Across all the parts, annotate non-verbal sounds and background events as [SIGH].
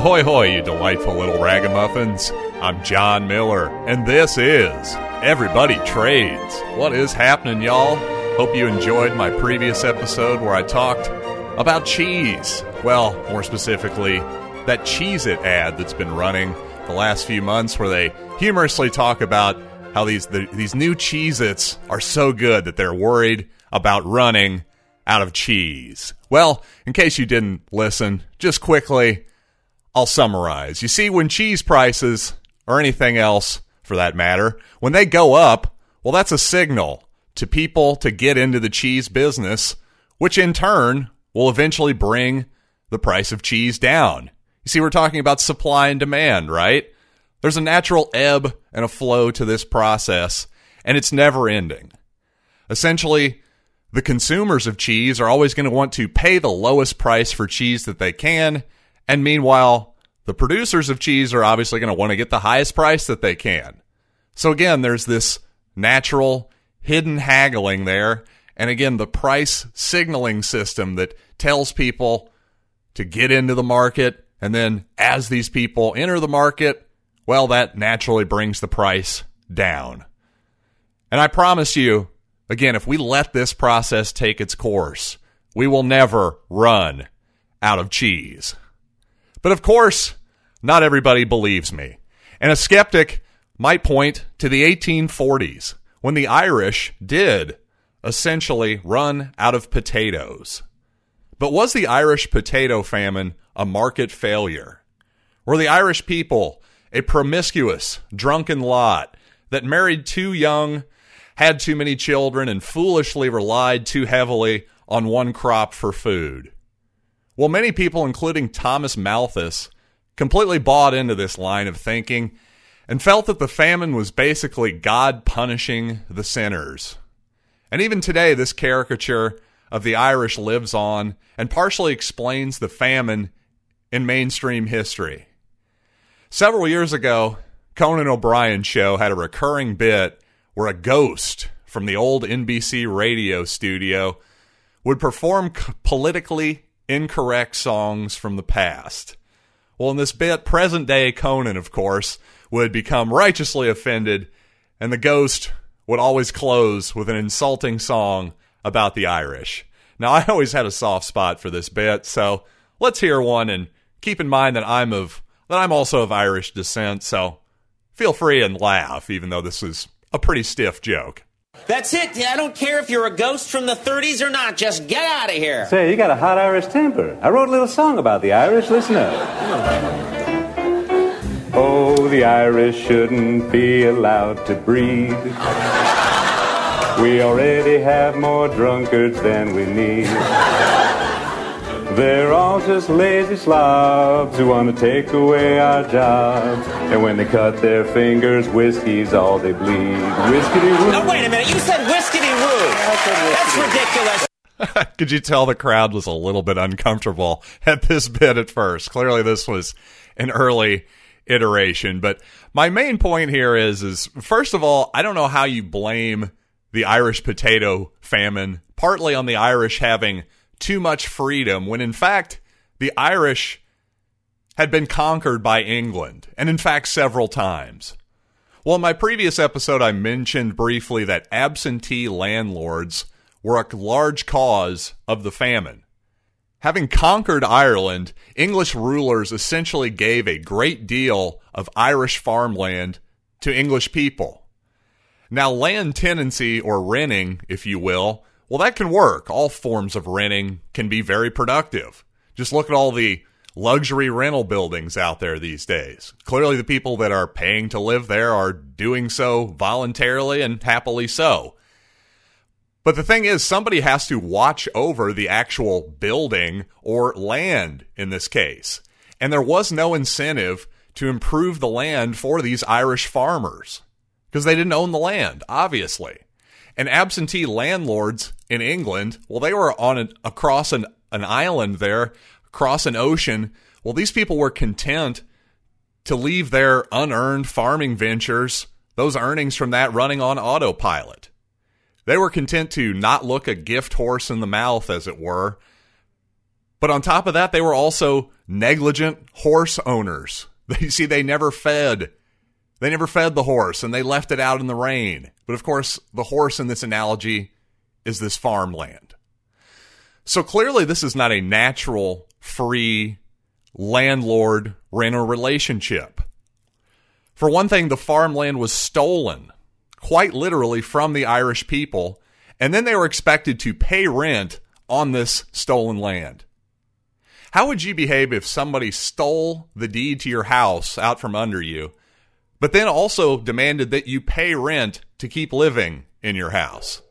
Ahoy, hoy, you delightful little ragamuffins. I'm John Miller, and this is Everybody Trades. What is happening, y'all? Hope you enjoyed my previous episode where I talked about cheese. Well, more specifically, that Cheez It ad that's been running the last few months where they humorously talk about how these the, these new Cheez Its are so good that they're worried about running out of cheese. Well, in case you didn't listen, just quickly, I'll summarize. You see, when cheese prices, or anything else for that matter, when they go up, well, that's a signal to people to get into the cheese business, which in turn will eventually bring the price of cheese down. You see, we're talking about supply and demand, right? There's a natural ebb and a flow to this process, and it's never ending. Essentially, the consumers of cheese are always going to want to pay the lowest price for cheese that they can, and meanwhile, the producers of cheese are obviously going to want to get the highest price that they can. So again, there's this natural hidden haggling there, and again, the price signaling system that tells people to get into the market, and then as these people enter the market, well, that naturally brings the price down. And I promise you, again, if we let this process take its course, we will never run out of cheese. But of course, not everybody believes me. And a skeptic might point to the 1840s when the Irish did essentially run out of potatoes. But was the Irish potato famine a market failure? Were the Irish people a promiscuous, drunken lot that married too young, had too many children, and foolishly relied too heavily on one crop for food? Well, many people, including Thomas Malthus, completely bought into this line of thinking and felt that the famine was basically God punishing the sinners. And even today, this caricature of the Irish lives on and partially explains the famine in mainstream history. Several years ago, Conan O'Brien's show had a recurring bit where a ghost from the old NBC radio studio would perform politically incorrect songs from the past. Well, in this bit, present day Conan, of course, would become righteously offended, and the ghost would always close with an insulting song about the Irish. Now, I always had a soft spot for this bit, so let's hear one and keep in mind that I'm of that I'm also of Irish descent, so feel free and laugh, even though this is a pretty stiff joke. That's it. I don't care if you're a ghost from the 30s or not. Just get out of here. Say, you got a hot Irish temper. I wrote a little song about the Irish. Listen up. Oh, the Irish shouldn't be allowed to breed. We already have more drunkards than we need. They're all just lazy slobs who want to take away our jobs. And when they cut their fingers, whiskey's all they bleed. Whiskey woo. Now, wait a minute. You said whiskey woo. That's ridiculous. [LAUGHS] Could you tell the crowd was a little bit uncomfortable at this bit at first? Clearly, this was an early iteration. But my main point here is, is first of all, I don't know how you blame the Irish potato famine partly on the Irish having too much freedom when in fact the Irish had been conquered by England, and in fact several times. Well, in my previous episode, I mentioned briefly that absentee landlords were a large cause of the famine. Having conquered Ireland, English rulers essentially gave a great deal of Irish farmland to English people. Now, land tenancy or renting, if you will, well, that can work. All forms of renting can be very productive. Just look at all the luxury rental buildings out there these days. Clearly, the people that are paying to live there are doing so voluntarily and happily so. But the thing is, somebody has to watch over the actual building or land in this case. And there was no incentive to improve the land for these Irish farmers because they didn't own the land, obviously. And absentee landlords in England, well, they were on an, across an, an island there, across an ocean. Well, these people were content to leave their unearned farming ventures, those earnings from that running on autopilot. They were content to not look a gift horse in the mouth, as it were. But on top of that, they were also negligent horse owners. [LAUGHS] You see, they never fed. They never fed the horse and they left it out in the rain. But of course, the horse in this analogy is this farmland. So clearly, this is not a natural, free landlord renter relationship. For one thing, the farmland was stolen, quite literally, from the Irish people, and then they were expected to pay rent on this stolen land. How would you behave if somebody stole the deed to your house out from under you, but then also demanded that you pay rent to keep living in your house?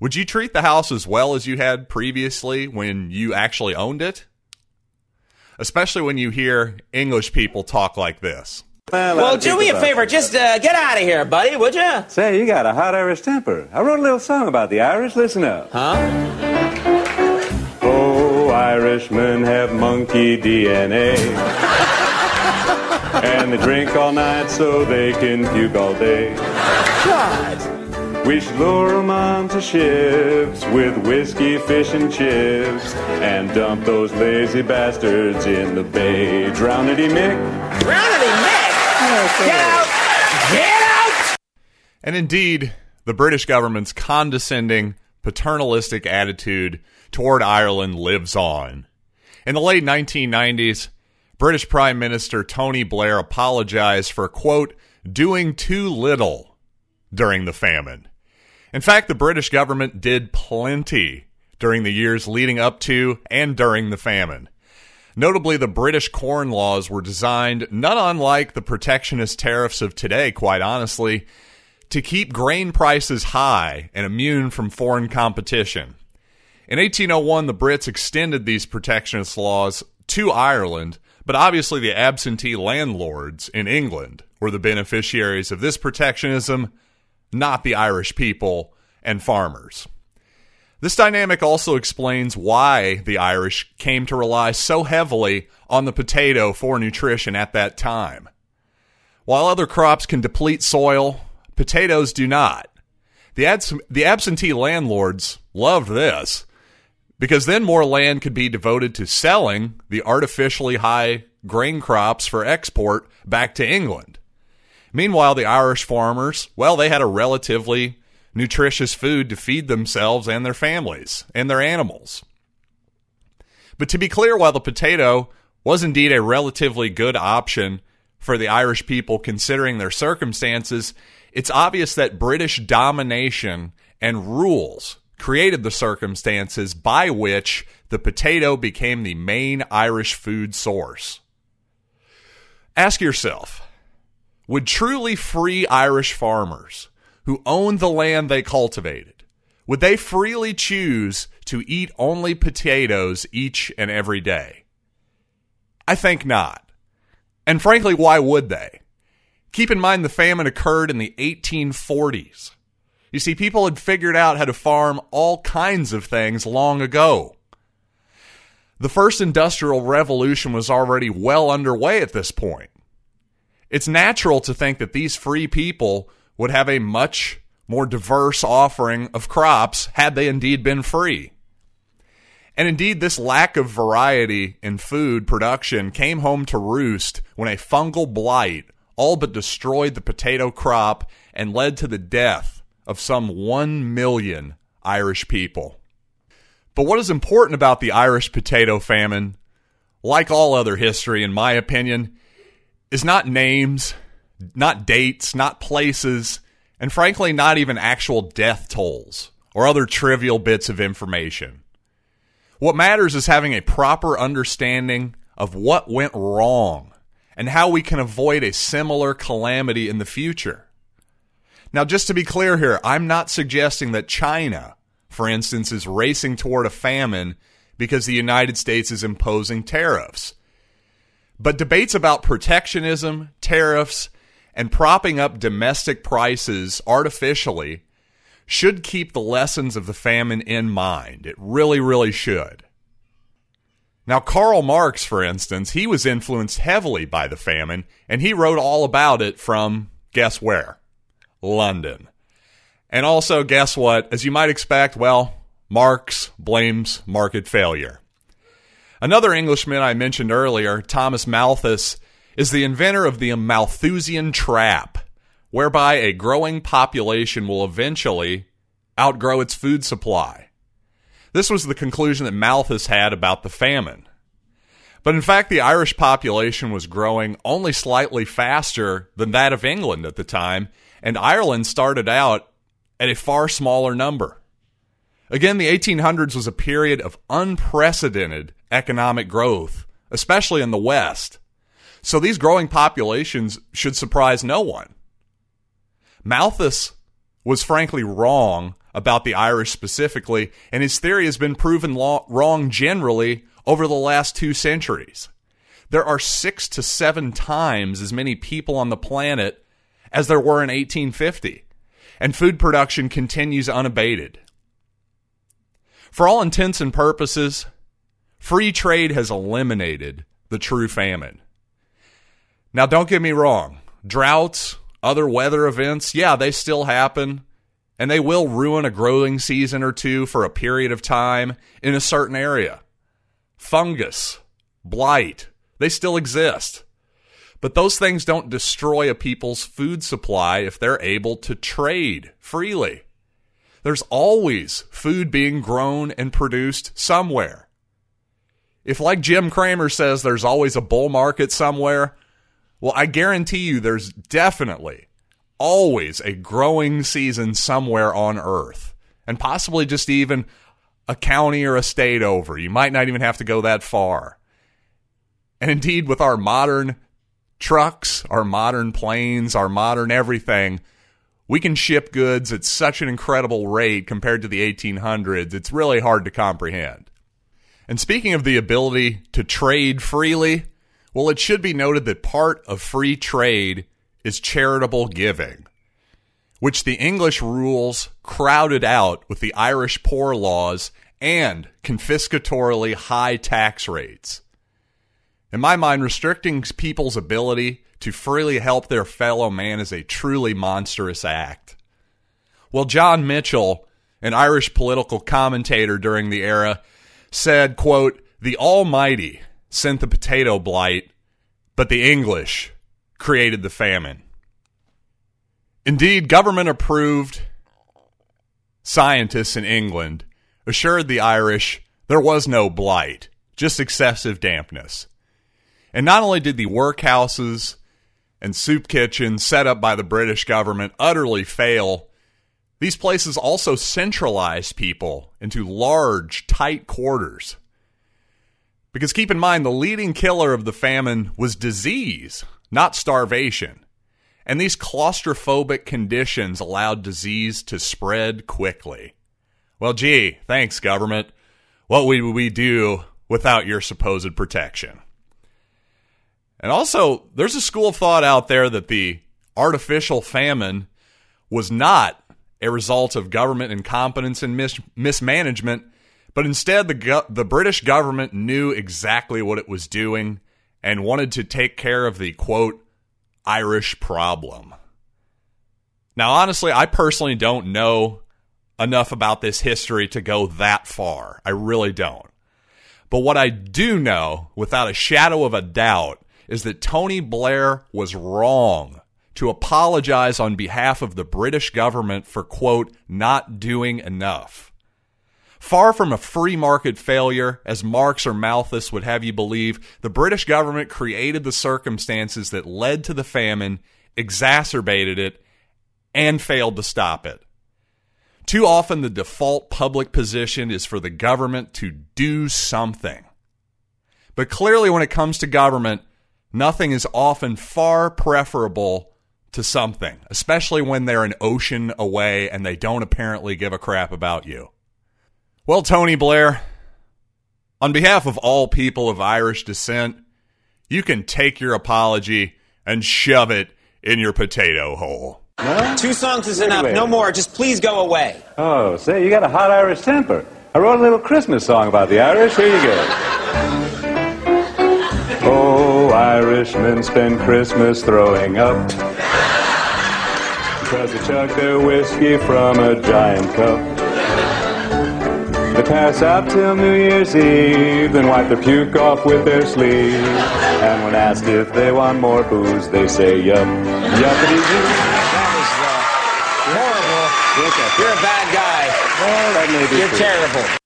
Would you treat the house as well as you had previously when you actually owned it? Especially when you hear English people talk like this. Well, do me a favor. Just uh, get out of here, buddy, would you? Say, you got a hot Irish temper. I wrote a little song about the Irish. Listen up. Huh? Oh, Irishmen have monkey DNA. And they drink all night so they can puke all day. God. We should lure 'em onto ships with whiskey, fish, and chips and dump those lazy bastards in the bay. Drownedy Mick. Roundity Mick! Get out! Get out! And indeed, the British government's condescending, paternalistic attitude toward Ireland lives on. In the late 1990s, British Prime Minister Tony Blair apologized for, quote, doing too little during the famine. In fact, the British government did plenty during the years leading up to and during the famine. Notably, the British corn laws were designed, not unlike the protectionist tariffs of today, quite honestly, to keep grain prices high and immune from foreign competition. In 1801, the Brits extended these protectionist laws to Ireland, but obviously the absentee landlords in England were the beneficiaries of this protectionism, not the Irish people and farmers. This dynamic also explains why the Irish came to rely so heavily on the potato for nutrition at that time. While other crops can deplete soil, potatoes do not. The, abs- the absentee landlords loved this because then more land could be devoted to selling the artificially high grain crops for export back to England. Meanwhile, the Irish farmers, well, they had a relatively nutritious food to feed themselves and their families and their animals. But to be clear, while the potato was indeed a relatively good option for the Irish people considering their circumstances, it's obvious that British domination and rules created the circumstances by which the potato became the main Irish food source. Ask yourself would truly free Irish farmers who owned the land they cultivated, would they freely choose to eat only potatoes each and every day? I think not. And frankly, why would they? Keep in mind the famine occurred in the 1840s. You see, people had figured out how to farm all kinds of things long ago. The first industrial revolution was already well underway at this point. It's natural to think that these free people would have a much more diverse offering of crops had they indeed been free. And indeed, this lack of variety in food production came home to roost when a fungal blight all but destroyed the potato crop and led to the death of some 1 million Irish people. But what is important about the Irish potato famine, like all other history, in my opinion, is not names, not dates, not places, and frankly, not even actual death tolls or other trivial bits of information. What matters is having a proper understanding of what went wrong and how we can avoid a similar calamity in the future. Now, just to be clear here, I'm not suggesting that China, for instance, is racing toward a famine because the United States is imposing tariffs. But debates about protectionism, tariffs, and propping up domestic prices artificially should keep the lessons of the famine in mind. It really, really should. Now, Karl Marx, for instance, he was influenced heavily by the famine, and he wrote all about it from, guess where? London. And also, guess what? As you might expect, well, Marx blames market failure. Another Englishman I mentioned earlier, Thomas Malthus, is the inventor of the Malthusian trap, whereby a growing population will eventually outgrow its food supply. This was the conclusion that Malthus had about the famine. But in fact, the Irish population was growing only slightly faster than that of England at the time, and Ireland started out at a far smaller number. Again, the 1800s was a period of unprecedented economic growth, especially in the West. So these growing populations should surprise no one. Malthus was frankly wrong about the Irish specifically, and his theory has been proven wrong generally over the last two centuries. There are six to seven times as many people on the planet as there were in 1850, and food production continues unabated. For all intents and purposes, free trade has eliminated the true famine. Now, don't get me wrong, droughts, other weather events, yeah, they still happen, and they will ruin a growing season or two for a period of time in a certain area. Fungus, blight, they still exist. But those things don't destroy a people's food supply if they're able to trade freely. There's always food being grown and produced somewhere. If, like Jim Cramer says, there's always a bull market somewhere, well, I guarantee you there's definitely always a growing season somewhere on Earth, and possibly just even a county or a state over. You might not even have to go that far. And indeed, with our modern trucks, our modern planes, our modern everything, we can ship goods at such an incredible rate compared to the 1800s, it's really hard to comprehend. And speaking of the ability to trade freely, well, it should be noted that part of free trade is charitable giving, which the English rules crowded out with the Irish poor laws and confiscatorily high tax rates. In my mind, restricting people's ability to freely help their fellow man is a truly monstrous act. Well, John Mitchel, an Irish political commentator during the era, said, quote, The Almighty sent the potato blight, but the English created the famine. Indeed, government approved scientists in England assured the Irish there was no blight, just excessive dampness. And not only did the workhouses and soup kitchens set up by the British government utterly fail, these places also centralized people into large, tight quarters. Because keep in mind, the leading killer of the famine was disease, not starvation. And these claustrophobic conditions allowed disease to spread quickly. Well, gee, thanks, government. What would we do without your supposed protection? And also, there's a school of thought out there that the artificial famine was not a result of government incompetence and mis- mismanagement, but instead the go- the British government knew exactly what it was doing and wanted to take care of the quote Irish problem. Now, honestly, I personally don't know enough about this history to go that far. I really don't. But what I do know, without a shadow of a doubt, is that Tony Blair was wrong to apologize on behalf of the British government for, quote, not doing enough. Far from a free market failure, as Marx or Malthus would have you believe, the British government created the circumstances that led to the famine, exacerbated it, and failed to stop it. Too often, the default public position is for the government to do something. But clearly, when it comes to government, nothing is often far preferable to something, especially when they're an ocean away and they don't apparently give a crap about you. Well, Tony Blair, on behalf of all people of Irish descent, you can take your apology and shove it in your potato hole. No? Two songs is enough. No more. Just please go away. Oh, say, you got a hot Irish temper. I wrote a little Christmas song about the Irish. Here you go. Irishmen spend Christmas throwing up. Because they chug their whiskey from a giant cup. They pass out till New Year's Eve, then wipe their puke off with their sleeve. And when asked if they want more booze, they say yup, yuppity doo. Uh, horrible. You're a bad guy. Well, that may be You're terrible.